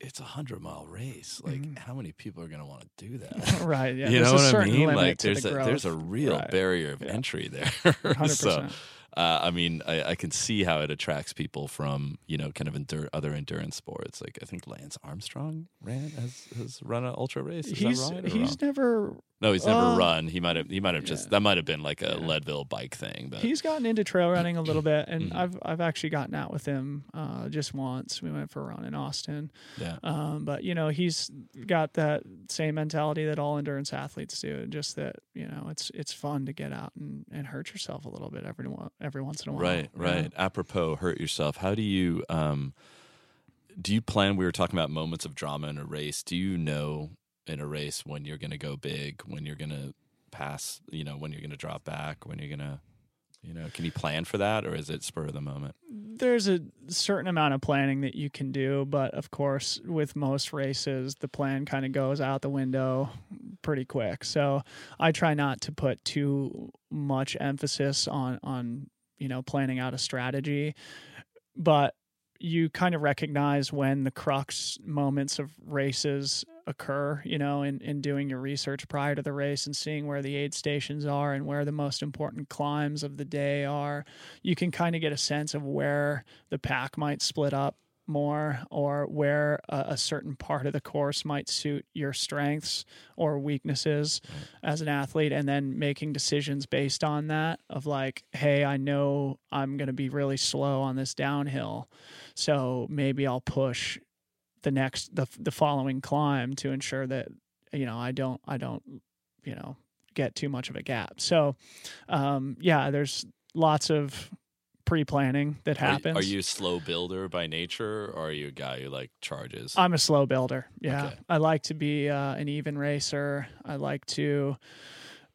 it's a hundred mile race. Like, Mhm. how many people are going to want to do *laughs* that? right? Yeah, you there's know a what I mean? Like, there's the a there's a real Right. barrier of Yeah. entry there. *laughs* So. Uh, I mean, I, I can see how it attracts people from you know kind of endur- other endurance sports. Like, I think Lance Armstrong ran has has run an ultra race. Is He's that right? he's wrong? never no, he's never uh, run. He might have he might have just yeah. that might have been like a Yeah. Leadville bike thing. But he's gotten into trail running a little bit, and Mhm. I've I've actually gotten out with him uh, just once. We went for a run in Austin, yeah, um, but you know he's got that same mentality that all endurance athletes do. and Just that you know it's it's fun to get out and, and hurt yourself a little bit every one- every once in a while. Right, right. know? Apropos, hurt yourself. How do you um do you plan? We were talking about moments of drama in a race. Do you know in a race when you're going to go big, when you're going to pass, you know, when you're going to drop back, when you're going to, you know, can you plan for that, or is it spur of the moment? there's a certain amount of planning that you can do, but of course, with most races, the plan kind of goes out the window pretty quick. So I try not to put too much emphasis on on you know planning out a strategy, but you kind of recognize when the crux moments of races occur, you know, in, in doing your research prior to the race and seeing where the aid stations are and where the most important climbs of the day are you can kind of get a sense of where the pack might split up more or where a, a certain part of the course might suit your strengths or weaknesses as an athlete and then making decisions based on that of like hey i know i'm going to be really slow on this downhill so maybe i'll push the next the, the following climb to ensure that you know i don't i don't you know get too much of a gap. So um yeah there's lots of pre-planning that Are you- happens Are you a slow builder by nature, or are you a guy who like charges? I'm a slow builder. Yeah, Okay. I like to be uh, an even racer. I like to.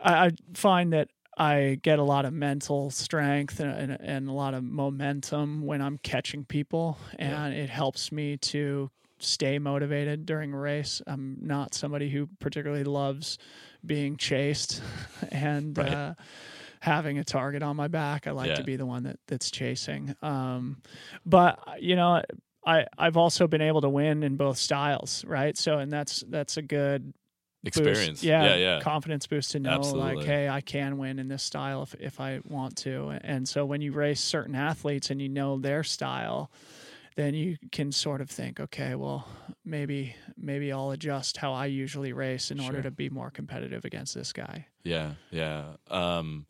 I, I find that I get a lot of mental strength and, and, and a lot of momentum when I'm catching people, Yeah. and it helps me to stay motivated during a race. I'm not somebody who particularly loves being chased *laughs* and. Right. Uh, having a target on my back i like Yeah. to be the one that that's chasing um but you know I I've also been able to win in both styles, right? So and that's that's a good. Experience. Yeah, yeah, yeah. confidence boost to know Absolutely. like, hey, I can win in this style if if I want to. And so when you race certain athletes and you know their style, then you can sort of think, okay, well, maybe maybe I'll adjust how I usually race in order to be more competitive against this guy. Yeah, yeah. Um,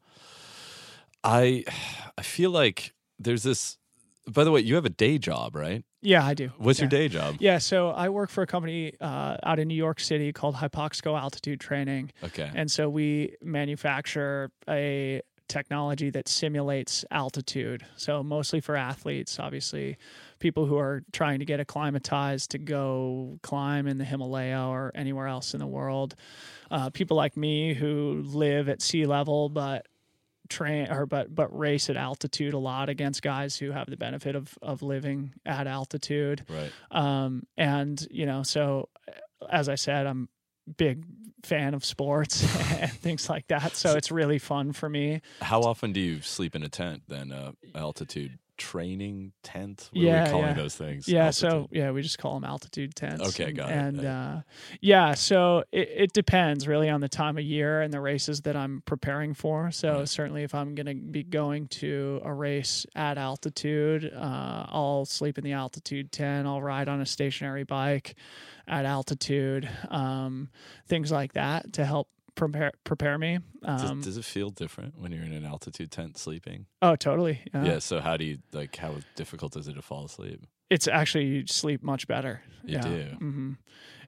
I *sighs* I feel like there's this. By the way, you have a day job, right? Yeah, I do. What's your day job? Yeah, so I work for a company uh, out in New York City called Hypoxico Altitude Training. Okay. And so we manufacture a technology that simulates altitude. So mostly for athletes, obviously, people who are trying to get acclimatized to go climb in the Himalaya or anywhere else in the world. Uh, people like me who live at sea level but train or but but race at altitude a lot against guys who have the benefit of of living at altitude right. um, and you know so as i said i'm big fan of sports *laughs* and things like that so it's really fun for me How often do you sleep in a tent then? Uh, altitude training tent? What are Yeah, we calling yeah. those things? yeah so yeah we just call them altitude tents Okay, and, got it. and Yeah. uh, yeah so it, it depends really on the time of year and the races that i'm preparing for so Right. certainly if i'm going to be going to a race at altitude uh, i'll sleep in the altitude tent i'll ride on a stationary bike at altitude um, things like that to help prepare prepare me. Does, Um, does it feel different when you're in an altitude tent sleeping? oh, totally. Yeah. yeah. So how do you like? How difficult is it to fall asleep? It's actually you sleep much better. You yeah. do. hmm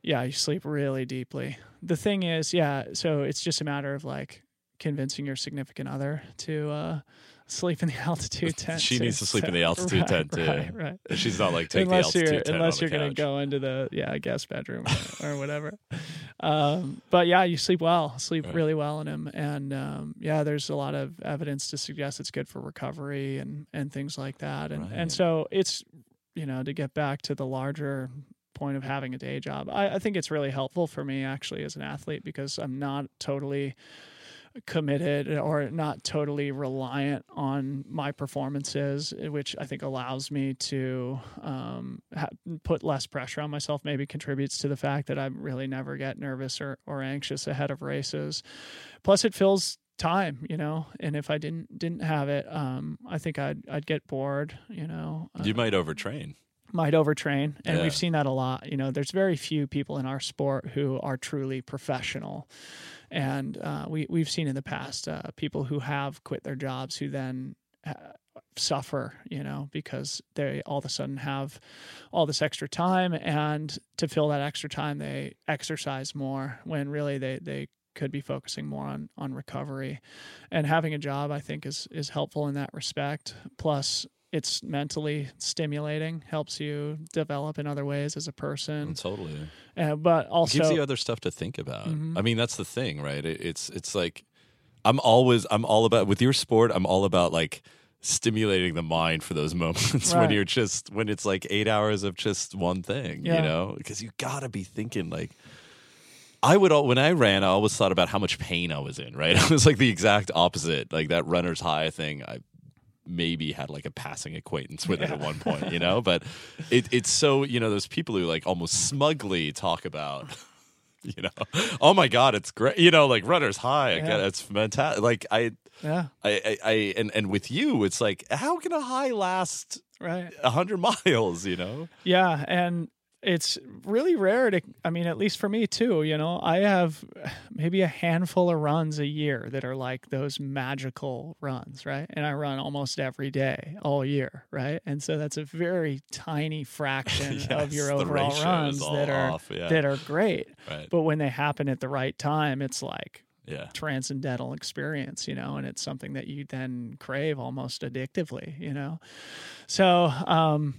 Yeah, you sleep really deeply. The thing is, yeah, so it's just a matter of like convincing your significant other to uh, sleep in the altitude tent. She needs to sleep in the *laughs* altitude right, tent, too. Right, right. She's not like take unless the altitude you're tent unless you're the gonna go into the yeah guest bedroom or, or whatever. Um, but yeah, you sleep well, sleep Right. really well in them, and um, yeah, there's a lot of evidence to suggest it's good for recovery and and things like that, and and so it's you know to get back to the larger point of having a day job I, I think it's really helpful for me actually as an athlete because i'm not totally committed or not totally reliant on my performances, which I think allows me to um, ha- put less pressure on myself. Maybe contributes to the fact that I really never get nervous or, or anxious ahead of races. Plus, it fills time, you know. And if I didn't didn't have it, um, I think I'd I'd get bored, you know. Uh, You might overtrain. might overtrain and Yeah. we've seen that a lot you know there's very few people in our sport who are truly professional and uh, we, we've seen in the past uh, people who have quit their jobs who then uh, suffer you know because they all of a sudden have all this extra time. And to fill that extra time they exercise more when really they, they could be focusing more on on recovery. And having a job i think is is helpful in that respect. Plus it's mentally stimulating helps you develop in other ways as a person Totally. uh, but It also gives you other stuff to think about. Mhm. I mean, that's the thing, right? It, it's it's like I'm always I'm all about with your sport. I'm all about like stimulating the mind for those *laughs* moments when you're just when it's like eight hours of just one thing, you know, because you gotta be thinking like. I would all, when I ran, I always thought about how much pain I was in. Right, *laughs* I was like the exact opposite, like that runner's high thing. I maybe had like a passing acquaintance with it at one point, you *laughs* know. But it, it's so you know those people who like almost smugly talk about, *laughs* you know, oh my god, it's great, you know, like runners high, Yeah. it, it's fantastic. Like I, yeah I, I, I, and and with you, it's like how can a high last right a hundred miles? You know, Yeah, and it's really rare to I mean at least for me too, you know. I have maybe a handful of runs a year that are like those magical runs, right? And I run almost every day all year, right? And so that's a very tiny fraction *laughs* of your overall runs that are off, yeah. that are great. right? But when they happen at the right time, it's like Yeah, transcendental experience, you know, and it's something that you then crave almost addictively, you know. So, um,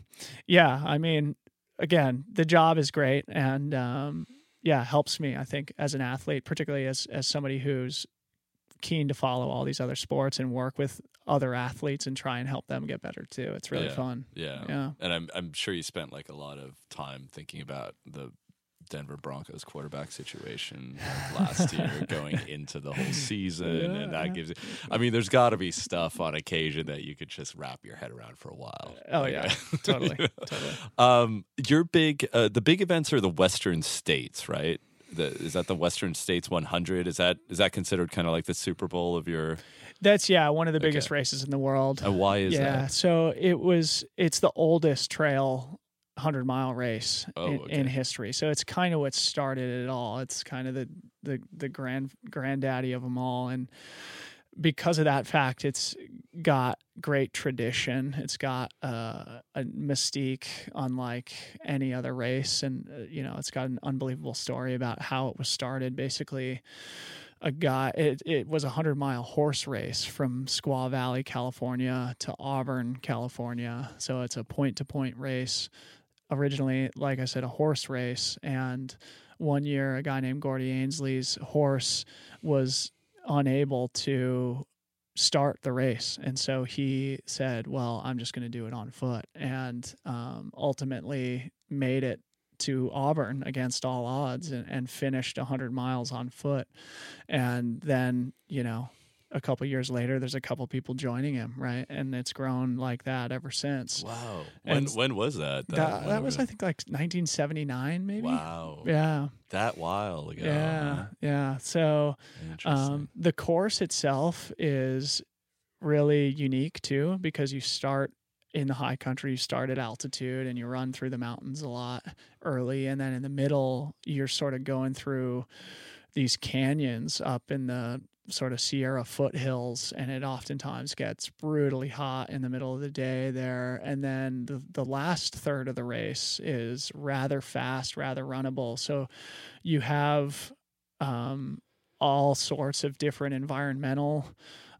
yeah, I mean, again, the job is great and um, yeah, helps me, I think, as an athlete, particularly as as somebody who's keen to follow all these other sports and work with other athletes and try and help them get better too. It's really Yeah. fun. yeah, Yeah. And I'm I'm sure you spent like a lot of time thinking about the Denver Broncos quarterback situation last year *laughs* going into the whole season and Yeah. that gives you I mean there's got to be stuff on occasion that you could just wrap your head around for a while. Oh yeah, uh, *laughs* totally, you know? totally. Um your big uh, the big events are the western states, right? The, is that the Western States 100? Is that is that considered kind of like the Super Bowl of your? That's yeah, one of the biggest Okay. races in the world. Uh, why is yeah, that? Yeah, so it was it's the oldest trail 100 mile race Oh, in, okay. in history. So it's kind of what started it all. It's kind of the the the grand granddaddy of them all and because of that fact it's got great tradition. It's got uh, a mystique unlike any other race and uh, you know, it's got an unbelievable story about how it was started basically a guy it, it was a hundred mile horse race from squaw valley california to auburn california so it's a point to point race originally like i said a horse race. And one year a guy named Gordy Ainsleigh's horse was unable to start the race. And so he said well i'm just going to do it on foot. And um, ultimately made it to Auburn against all odds and, and finished 100 miles on foot. And then, you know, a couple years later, there's a couple people joining him, right? And it's grown like that ever since. Wow. When And when was that? That, when that was, I think, like 1979, maybe. Wow. Yeah. That while ago. Yeah. huh? Yeah. So, um, the course itself is really unique too because you start in the high country, you start at altitude and you run through the mountains a lot early. And then in the middle, you're sort of going through these canyons up in the sort of Sierra foothills, and it oftentimes gets brutally hot in the middle of the day there. And then the, the last third of the race is rather fast, rather runnable. So you have um, all sorts of different environmental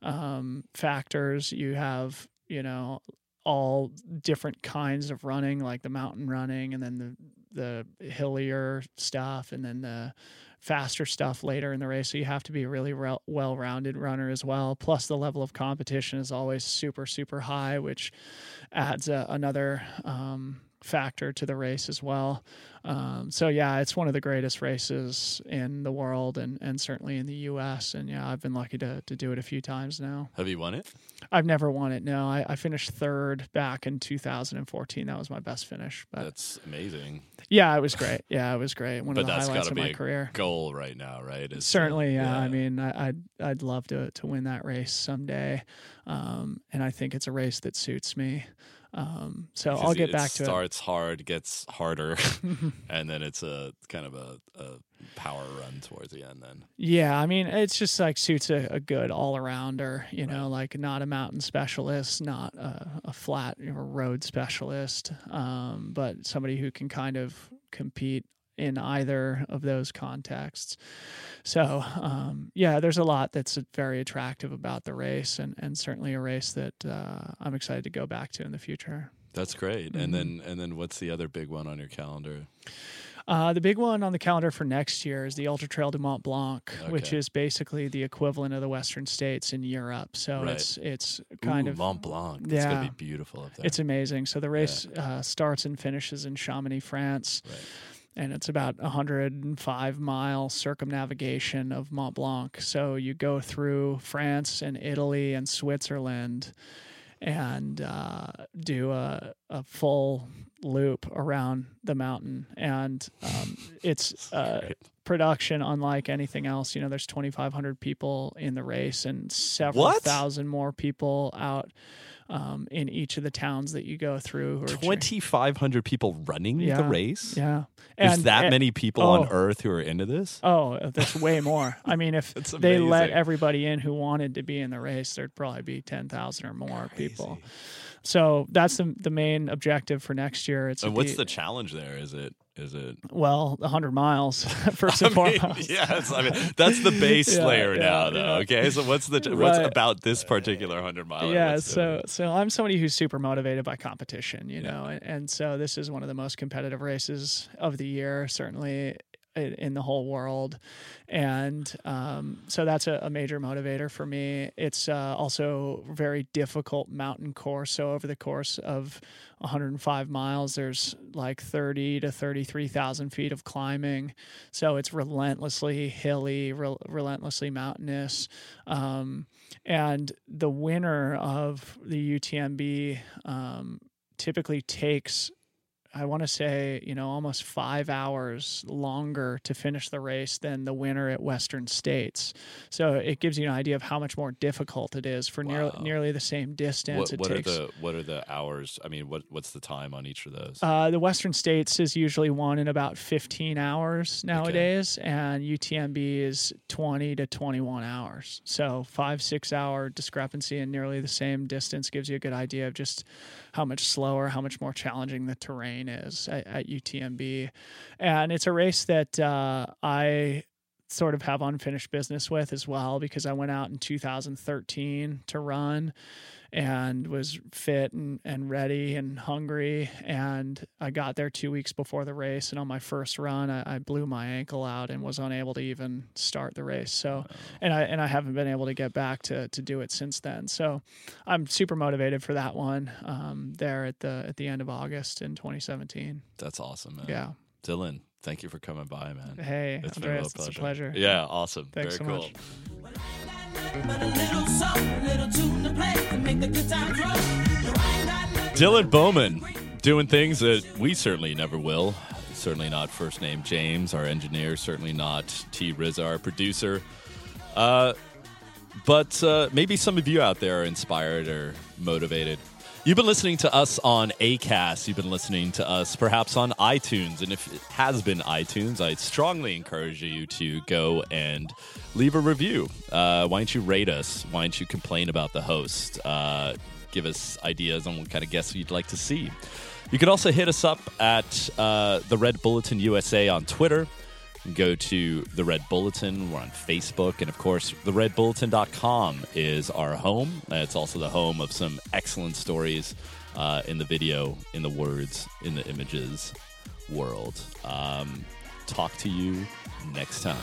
um, factors. You have, you know, all different kinds of running, like the mountain running, and then the the hillier stuff, and then the faster stuff later in the race. So you have to be a really re- well rounded runner as well. Plus, the level of competition is always super, super high, which adds a, another um, factor to the race as well. Um, so yeah, it's one of the greatest races in the world and, and certainly in the U.S. And yeah, I've been lucky to, to do it a few times now. Have you won it? I've never won it. No, I, I finished third back in 2014. That was my best finish. But That's amazing. Yeah, it was great. Yeah, it was great. One But of the that's highlights got to of be my a career. goal right now, right? Is to- Certainly, yeah. I mean, I, I'd I'd love to to win that race someday, um, and I think it's a race that suits me. Um, so Because I'll get back to it. starts hard, gets harder, *laughs* *laughs* and then it's a kind of a, a power run towards the end. Then Yeah, I mean, it's just like suits a, a good all arounder, you know, like not a mountain specialist, not a, a flat or road specialist, um, but somebody who can kind of compete in either of those contexts. So, um, yeah, there's a lot that's very attractive about the race, and, and certainly a race that uh, I'm excited to go back to in the future. that's great. Mm-hmm. And then and then what's the other big one on your calendar? Uh, the big one on the calendar for next year is the Ultra Trail du Mont Blanc, which is basically the equivalent of the Western States in Europe. So Right. it's it's kind Ooh, of Mont Blanc. Yeah, It's gonna be beautiful up there. it's amazing. So the race uh, starts and finishes in Chamonix, France, Right. and it's about a 105 mile circumnavigation of Mont Blanc. So you go through France and Italy and Switzerland, and uh, do a, a full loop around the mountain, and um, *laughs* it's uh, production unlike anything else. You know, there's 2,500 people in the race and several What? thousand more people out um, in each of the towns that you go through. who are cheering. Twenty five hundred people running the race. Yeah. There's that and- many people on oh. Earth who are into this. Oh, that's way *laughs* more. I mean, if they let everybody in who wanted to be in the race, there'd probably be 10,000 or more people. So that's the, the main objective for next year. It's And what's be- the challenge there? Is it is it well, 100 miles *laughs* first I and mean, foremost. yes, I mean that's the base *laughs* Yeah, layer yeah, now, though. yeah. Okay, so what's the what's Right. about this particular hundred mile? yeah so so i'm somebody who's super motivated by competition you know and, and so this is one of the most competitive races of the year certainly i- in the whole world. And um, so that's a, a major motivator for me. It's uh, also very difficult mountain course. So over the course of 105 miles there's like 30 to 33000 feet of climbing. So it's relentlessly hilly rel- relentlessly mountainous. Um, and the winner of the UTMB um, typically takes, I want to say, you know, almost five hours longer to finish the race than the winner at Western States. So it gives you an idea of how much more difficult it is for nearly Wow. nearly the same distance. What, it what are takes. the what are the hours? I mean, what what's the time on each of those? Uh, the Western States is usually won in about 15 hours nowadays, and UTMB is 20 to 21 hours. So five, six hour discrepancy in nearly the same distance gives you a good idea of just how much slower, how much more challenging the terrain is at, at UTMB. And it's a race that uh, I sort of have unfinished business with as well because I went out in 2013 to run and was fit and, and ready and hungry. And I got there two weeks before the race. And on my first run, I, I blew my ankle out and was unable to even start the race. So, and I, and I haven't been able to get back to, to do it since then. So I'm super motivated for that one um, there at the, at the end of August in 2017. That's awesome, man. Yeah. Dylan, thank you for coming by, man. Hey, It's been a Andreas, it's a pleasure. Yeah, awesome. Thanks Very so cool. much. But a little song, a little tune to play to make the good times roll. You ain't got nothing Dylan Bowman doing things that we certainly never will. Certainly not first name James, our engineer. Certainly not T. Riza, our producer. Uh, but uh, maybe some of you out there are inspired or motivated. You've been listening to us on ACAST. You've been listening to us perhaps on iTunes. And if it has been iTunes, I strongly encourage you to go and leave a review. Uh, why don't you rate us? Why don't you complain about the host? Uh, give us ideas on what kind of guests you'd like to see. You can also hit us up at uh, the Red Bulletin USA on Twitter go to the Red Bulletin. We're on Facebook. And of course, the RedBulletin.com is our home. It's also the home of some excellent stories uh, in the video, in the words, in the images world. Um, talk to you next time.